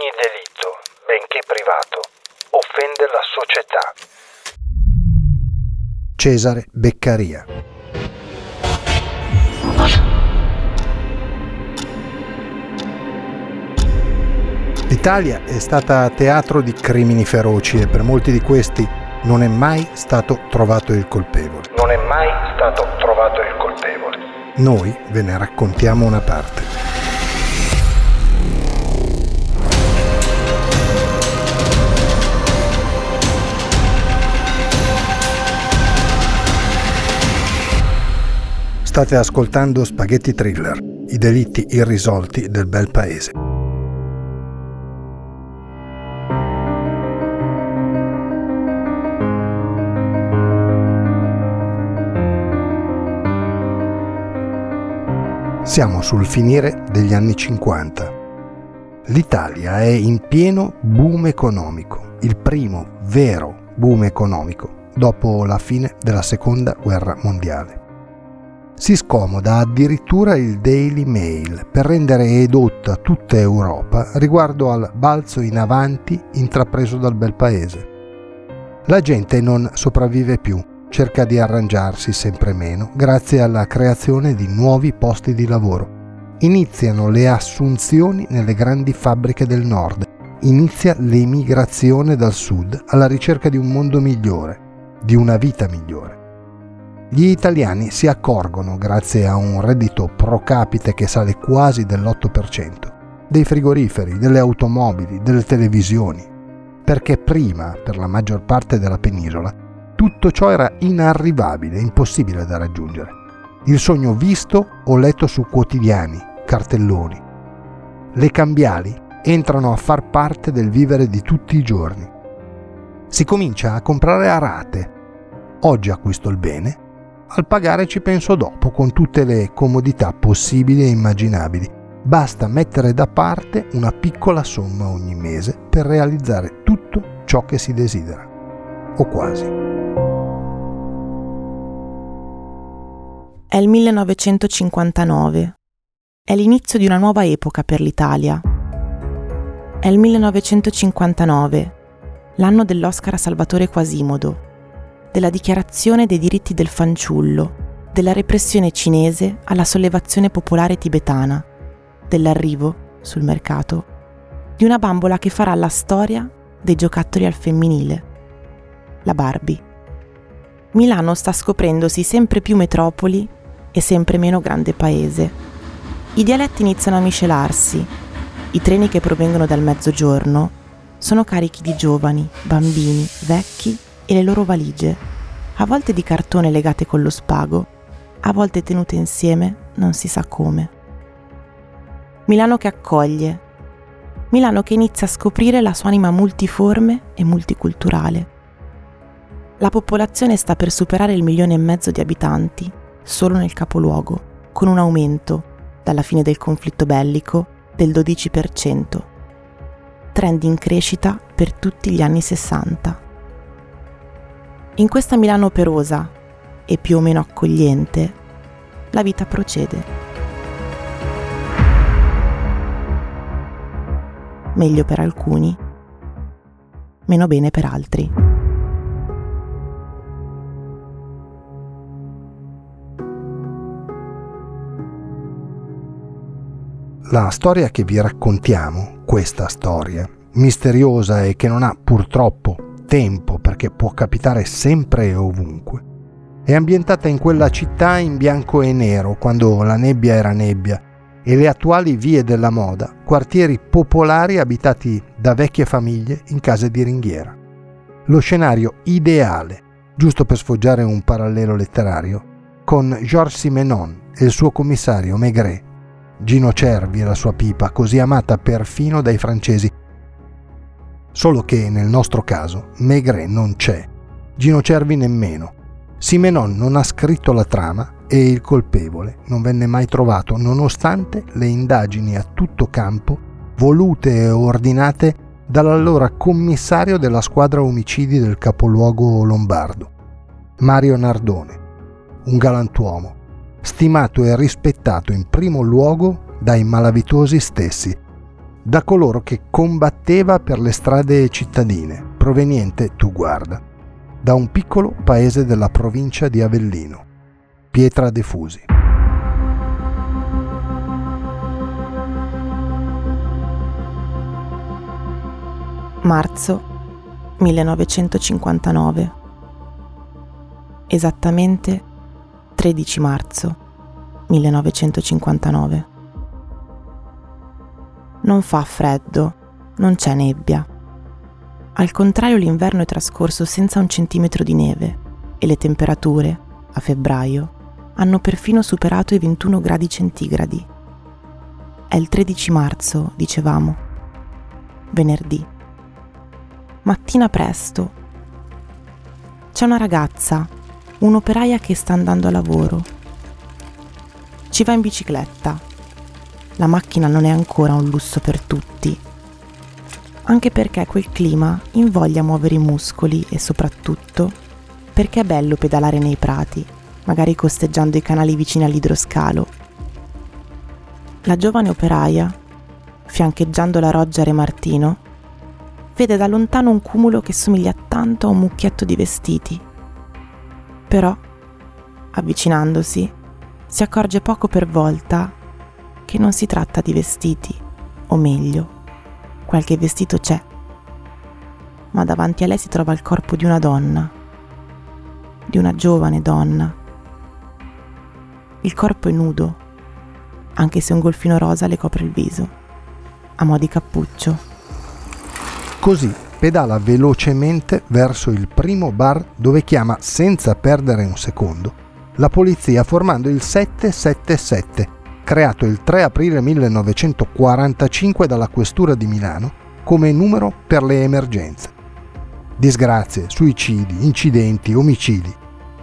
Ogni delitto, benché privato, offende la società. Cesare Beccaria. L'Italia è stata teatro di crimini feroci e per molti di questi non è mai stato trovato il colpevole. Non è mai stato trovato il colpevole. Noi ve ne raccontiamo una parte. State ascoltando Spaghetti Thriller, i delitti irrisolti del bel paese. Siamo sul finire degli anni 50. L'Italia è in pieno boom economico, il primo vero boom economico dopo la fine della seconda guerra mondiale si scomoda addirittura il Daily Mail per rendere edotta tutta Europa riguardo al balzo in avanti intrapreso dal bel paese. La gente non sopravvive più, cerca di arrangiarsi sempre meno grazie alla creazione di nuovi posti di lavoro. Iniziano le assunzioni nelle grandi fabbriche del nord, inizia l'emigrazione dal sud alla ricerca di un mondo migliore, di una vita migliore. Gli italiani si accorgono, grazie a un reddito pro capite che sale quasi dell'8%, dei frigoriferi, delle automobili, delle televisioni, perché prima, per la maggior parte della penisola, tutto ciò era inarrivabile, impossibile da raggiungere. Il sogno visto o letto su quotidiani, cartelloni. Le cambiali entrano a far parte del vivere di tutti i giorni. Si comincia a comprare a rate. Oggi acquisto il bene, al pagare ci penso dopo, con tutte le comodità possibili e immaginabili. Basta mettere da parte una piccola somma ogni mese per realizzare tutto ciò che si desidera. O quasi. È il 1959. È l'inizio di una nuova epoca per l'Italia. È il 1959, l'anno dell'Oscar a Salvatore Quasimodo della dichiarazione dei diritti del fanciullo, della repressione cinese alla sollevazione popolare tibetana, dell'arrivo, sul mercato, di una bambola che farà la storia dei giocattoli al femminile, la Barbie. Milano sta scoprendosi sempre più metropoli e sempre meno grande paese. I dialetti iniziano a miscelarsi, i treni che provengono dal mezzogiorno sono carichi di giovani, bambini, vecchi e le loro valigie, a volte di cartone legate con lo spago, a volte tenute insieme non si sa come. Milano che accoglie, Milano che inizia a scoprire la sua anima multiforme e multiculturale. La popolazione sta per superare il milione e mezzo di abitanti solo nel capoluogo, con un aumento, dalla fine del conflitto bellico, del 12%. Trend in crescita per tutti gli anni 60. In questa Milano operosa e più o meno accogliente, la vita procede. Meglio per alcuni, meno bene per altri. La storia che vi raccontiamo, questa storia, misteriosa e che non ha purtroppo tempo, perché può capitare sempre e ovunque. È ambientata in quella città in bianco e nero, quando la nebbia era nebbia, e le attuali vie della moda, quartieri popolari abitati da vecchie famiglie in case di ringhiera. Lo scenario ideale, giusto per sfoggiare un parallelo letterario, con Georges Simenon e il suo commissario Maigret, Gino Cervi e la sua pipa, così amata perfino dai francesi. Solo che nel nostro caso Maigret non c'è, Gino Cervi nemmeno. Simenon non ha scritto la trama e il colpevole non venne mai trovato, nonostante le indagini a tutto campo, volute e ordinate dall'allora commissario della squadra omicidi del capoluogo lombardo, Mario Nardone, un galantuomo, stimato e rispettato in primo luogo dai malavitosi stessi, da coloro che combatteva per le strade cittadine, proveniente, tu guarda, da un piccolo paese della provincia di Avellino. Pietra De Fusi. Marzo 1959. Esattamente 13 marzo 1959. Non fa freddo, non c'è nebbia. Al contrario l'inverno è trascorso senza un centimetro di neve e le temperature, a febbraio, hanno perfino superato i 21 gradi centigradi. È il 13 marzo, dicevamo. Venerdì. Mattina presto. C'è una ragazza, un'operaia che sta andando a lavoro. Ci va in bicicletta. La macchina non è ancora un lusso per tutti. Anche perché quel clima invoglia a muovere i muscoli e soprattutto perché è bello pedalare nei prati magari costeggiando i canali vicini all'idroscalo. La giovane operaia, fiancheggiando la roggia Re Martino, vede da lontano un cumulo che somiglia tanto a un mucchietto di vestiti. Però, avvicinandosi, si accorge poco per volta che non si tratta di vestiti, o meglio, qualche vestito c'è, ma davanti a lei si trova il corpo di una donna, di una giovane donna, il corpo è nudo, anche se un golfino rosa le copre il viso, a mo' di cappuccio. Così pedala velocemente verso il primo bar dove chiama senza perdere un secondo la polizia formando il 777, creato il 3 aprile 1945 dalla Questura di Milano come numero per le emergenze. Disgrazie, suicidi, incidenti, omicidi,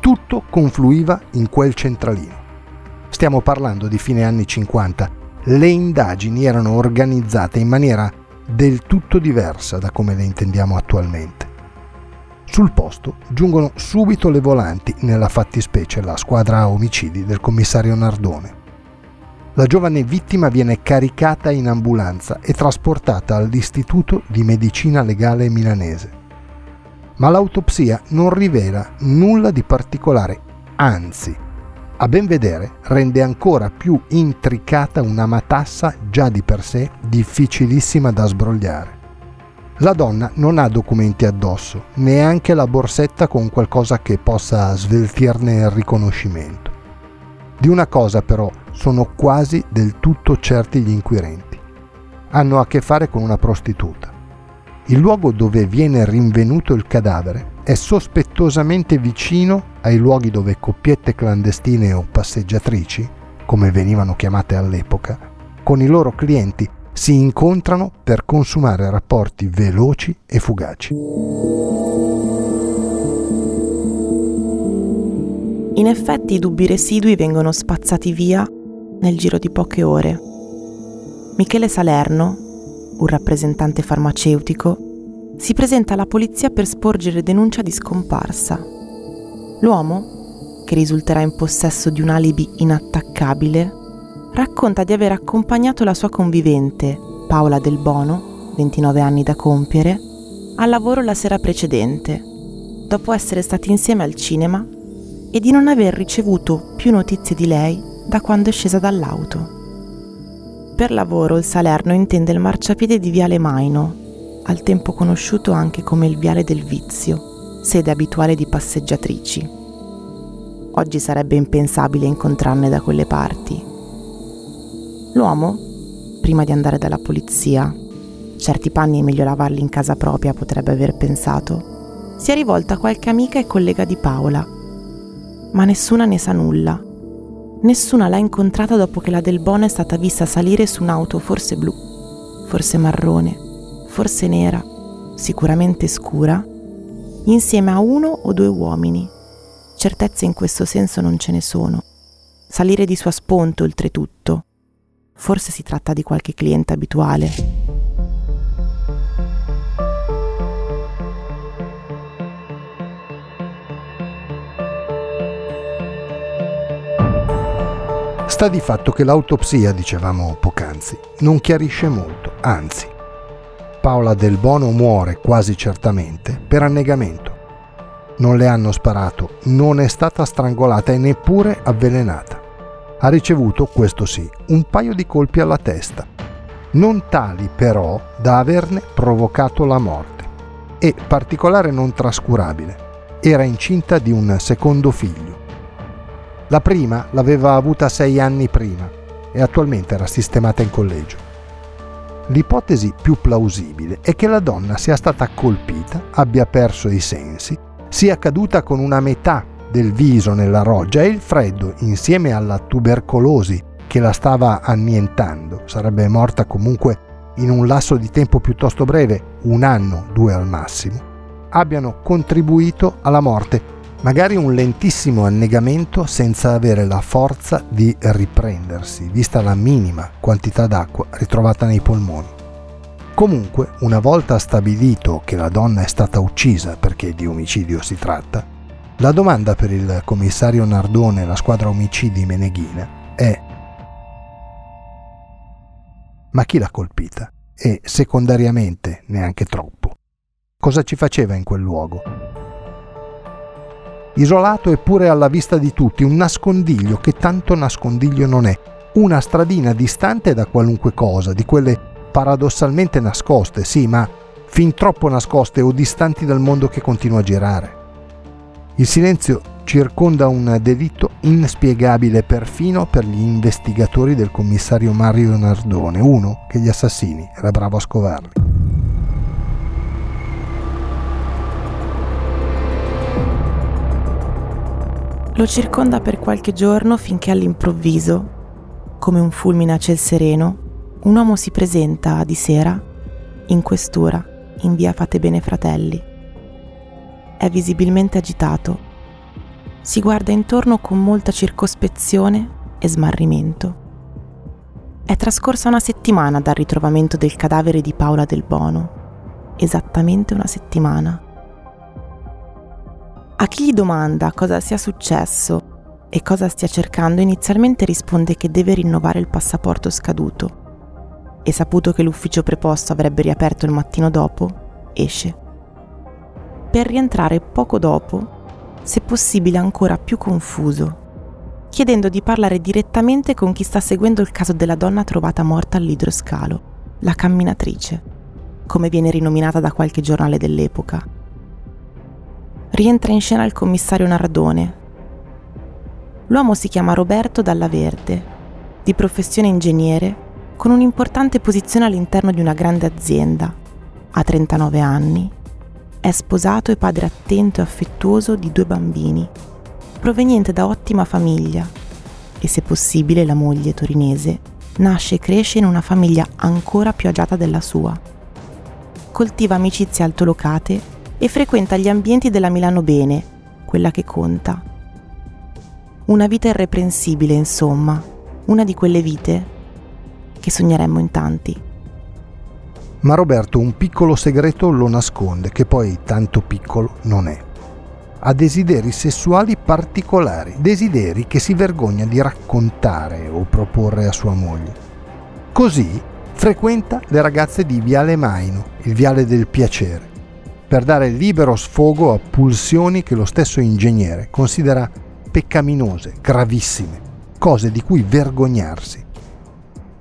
tutto confluiva in quel centralino. Stiamo parlando di fine anni 50. Le indagini erano organizzate in maniera del tutto diversa da come le intendiamo attualmente. Sul posto giungono subito le volanti, nella fattispecie la squadra omicidi del commissario Nardone. La giovane vittima viene caricata in ambulanza e trasportata all'Istituto di Medicina Legale Milanese. Ma l'autopsia non rivela nulla di particolare, anzi a ben vedere rende ancora più intricata una matassa già di per sé difficilissima da sbrogliare. La donna non ha documenti addosso, neanche la borsetta con qualcosa che possa sveltirne il riconoscimento. Di una cosa però sono quasi del tutto certi gli inquirenti. Hanno a che fare con una prostituta. Il luogo dove viene rinvenuto il cadavere è sospettosamente vicino ai luoghi dove coppiette clandestine o passeggiatrici, come venivano chiamate all'epoca, con i loro clienti si incontrano per consumare rapporti veloci e fugaci. In effetti i dubbi residui vengono spazzati via nel giro di poche ore. Michele Salerno, un rappresentante farmaceutico, si presenta alla polizia per sporgere denuncia di scomparsa. L'uomo, che risulterà in possesso di un alibi inattaccabile, racconta di aver accompagnato la sua convivente, Paola Del Bono, 29 anni da compiere, al lavoro la sera precedente, dopo essere stati insieme al cinema e di non aver ricevuto più notizie di lei da quando è scesa dall'auto. Per lavoro il Salerno intende il marciapiede di Viale Maino, al tempo conosciuto anche come il Viale del Vizio, sede abituale di passeggiatrici. Oggi sarebbe impensabile incontrarne da quelle parti. L'uomo, prima di andare dalla polizia, certi panni è meglio lavarli in casa propria, potrebbe aver pensato, si è rivolta a qualche amica e collega di Paola, ma nessuna ne sa nulla. Nessuna l'ha incontrata dopo che la Del Bono è stata vista salire su un'auto forse blu, forse marrone, forse nera, sicuramente scura, insieme a uno o due uomini. Certezze in questo senso non ce ne sono. Salire di sua spunto, oltretutto. Forse si tratta di qualche cliente abituale. Sta di fatto che l'autopsia, dicevamo poc'anzi, non chiarisce molto, anzi. Paola Del Bono muore quasi certamente per annegamento. Non le hanno sparato, non è stata strangolata e neppure avvelenata. Ha ricevuto, questo sì, un paio di colpi alla testa, non tali però da averne provocato la morte. E particolare non trascurabile, era incinta di un secondo figlio la prima l'aveva avuta sei anni prima e attualmente era sistemata in collegio. L'ipotesi più plausibile è che la donna sia stata colpita, abbia perso i sensi, sia caduta con una metà del viso nella roggia e il freddo, insieme alla tubercolosi che la stava annientando, sarebbe morta comunque in un lasso di tempo piuttosto breve, un anno, due al massimo, abbiano contribuito alla morte magari un lentissimo annegamento senza avere la forza di riprendersi, vista la minima quantità d'acqua ritrovata nei polmoni. Comunque, una volta stabilito che la donna è stata uccisa perché di omicidio si tratta, la domanda per il commissario Nardone e la squadra omicidi Meneghina è ma chi l'ha colpita? E secondariamente, neanche troppo. Cosa ci faceva in quel luogo? Isolato eppure alla vista di tutti, un nascondiglio che tanto nascondiglio non è, una stradina distante da qualunque cosa, di quelle paradossalmente nascoste, sì, ma fin troppo nascoste o distanti dal mondo che continua a girare. Il silenzio circonda un delitto inspiegabile perfino per gli investigatori del commissario Mario Nardone, uno che gli assassini era bravo a scovarli. Lo circonda per qualche giorno finché all'improvviso, come un fulmine a ciel sereno, un uomo si presenta di sera, in questura, in via Fate Bene Fratelli. È visibilmente agitato. Si guarda intorno con molta circospezione e smarrimento. È trascorsa una settimana dal ritrovamento del cadavere di Paola del Bono. Esattamente una settimana. A chi gli domanda cosa sia successo e cosa stia cercando, inizialmente risponde che deve rinnovare il passaporto scaduto e saputo che l'ufficio preposto avrebbe riaperto il mattino dopo, esce. Per rientrare poco dopo, se possibile ancora più confuso, chiedendo di parlare direttamente con chi sta seguendo il caso della donna trovata morta all'idroscalo, la camminatrice, come viene rinominata da qualche giornale dell'epoca rientra in scena il commissario Nardone. L'uomo si chiama Roberto Dalla Verde, di professione ingegnere, con un'importante posizione all'interno di una grande azienda. Ha 39 anni, è sposato e padre attento e affettuoso di due bambini, proveniente da ottima famiglia e se possibile la moglie torinese nasce e cresce in una famiglia ancora più agiata della sua. Coltiva amicizie altolocate e frequenta gli ambienti della Milano Bene, quella che conta. Una vita irreprensibile, insomma, una di quelle vite che sogneremmo in tanti. Ma Roberto un piccolo segreto lo nasconde, che poi tanto piccolo non è. Ha desideri sessuali particolari, desideri che si vergogna di raccontare o proporre a sua moglie. Così frequenta le ragazze di Viale Maino, il viale del piacere per dare libero sfogo a pulsioni che lo stesso ingegnere considera peccaminose, gravissime, cose di cui vergognarsi.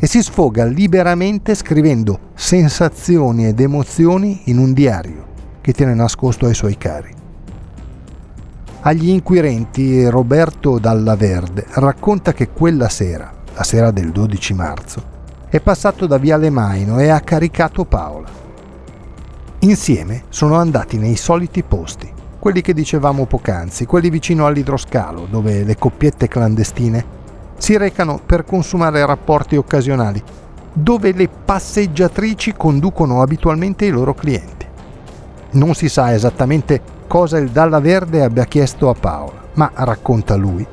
E si sfoga liberamente scrivendo sensazioni ed emozioni in un diario che tiene nascosto ai suoi cari. Agli inquirenti Roberto Dalla Verde racconta che quella sera, la sera del 12 marzo, è passato da Viale Maino e ha caricato Paola. Insieme sono andati nei soliti posti, quelli che dicevamo poc'anzi, quelli vicino all'idroscalo, dove le coppiette clandestine si recano per consumare rapporti occasionali, dove le passeggiatrici conducono abitualmente i loro clienti. Non si sa esattamente cosa il Dalla Verde abbia chiesto a Paola, ma racconta lui.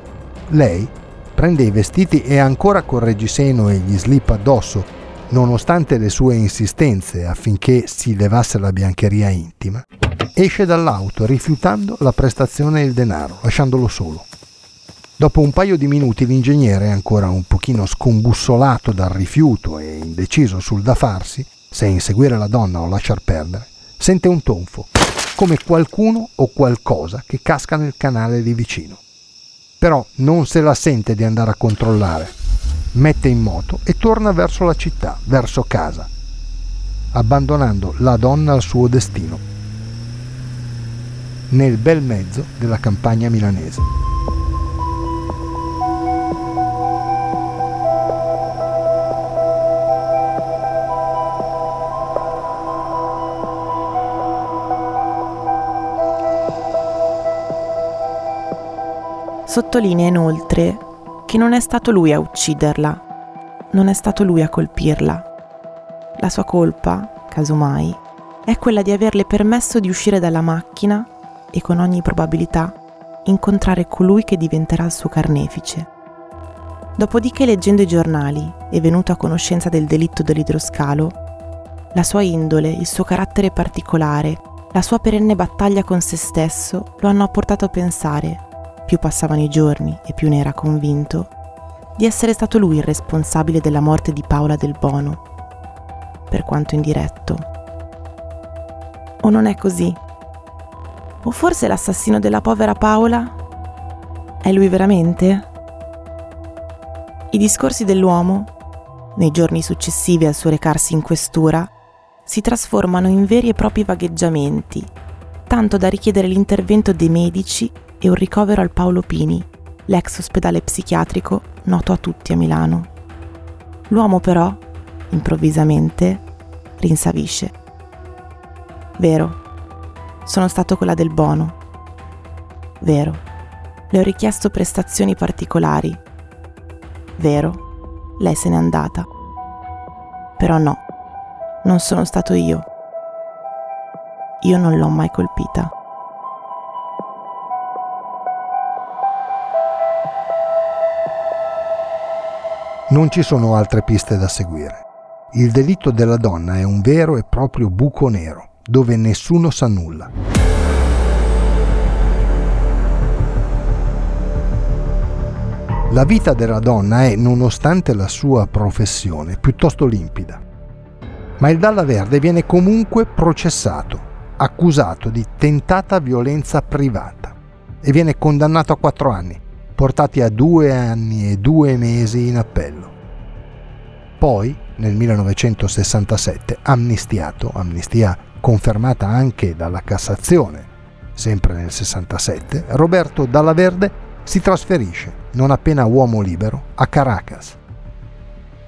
Lei prende i vestiti e ancora col reggiseno e gli slip addosso, nonostante le sue insistenze affinché si levasse la biancheria intima, esce dall'auto rifiutando la prestazione e il denaro, lasciandolo solo. Dopo un paio di minuti l'ingegnere, ancora un pochino scombussolato dal rifiuto e indeciso sul da farsi, se inseguire la donna o lasciar perdere, sente un tonfo, come qualcuno o qualcosa che casca nel canale di vicino. Però non se la sente di andare a controllare. Mette in moto e torna verso la città, verso casa, abbandonando la donna al suo destino, nel bel mezzo della campagna milanese. Sottolinea inoltre che non è stato lui a ucciderla, non è stato lui a colpirla. La sua colpa, casomai, è quella di averle permesso di uscire dalla macchina e con ogni probabilità incontrare colui che diventerà il suo carnefice. Dopodiché, leggendo i giornali e venuto a conoscenza del delitto dell'idroscalo, la sua indole, il suo carattere particolare, la sua perenne battaglia con se stesso lo hanno portato a pensare più passavano i giorni e più ne era convinto, di essere stato lui il responsabile della morte di Paola del Bono, per quanto indiretto. O non è così? O forse l'assassino della povera Paola è lui veramente? I discorsi dell'uomo, nei giorni successivi al suo recarsi in questura, si trasformano in veri e propri vagheggiamenti, tanto da richiedere l'intervento dei medici e un ricovero al Paolo Pini, l'ex ospedale psichiatrico noto a tutti a Milano. L'uomo però, improvvisamente, rinsavisce. Vero, sono stato quella del bono. Vero, le ho richiesto prestazioni particolari. Vero, lei se n'è andata. Però no, non sono stato io. Io non l'ho mai colpita. Non ci sono altre piste da seguire. Il delitto della donna è un vero e proprio buco nero, dove nessuno sa nulla. La vita della donna è, nonostante la sua professione, piuttosto limpida. Ma il Dalla Verde viene comunque processato, accusato di tentata violenza privata e viene condannato a quattro anni portati a due anni e due mesi in appello. Poi, nel 1967, amnistiato, amnistia confermata anche dalla Cassazione, sempre nel 67, Roberto Dalla Verde si trasferisce, non appena uomo libero, a Caracas.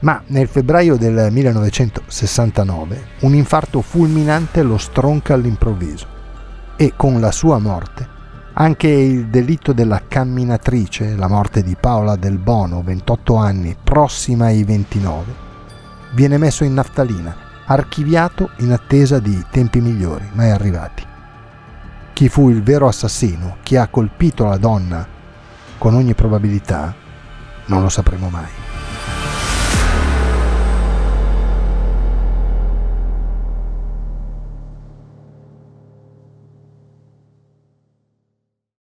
Ma nel febbraio del 1969 un infarto fulminante lo stronca all'improvviso e con la sua morte anche il delitto della camminatrice, la morte di Paola Del Bono, 28 anni, prossima ai 29, viene messo in naftalina, archiviato in attesa di tempi migliori, mai arrivati. Chi fu il vero assassino, chi ha colpito la donna, con ogni probabilità, non lo sapremo mai.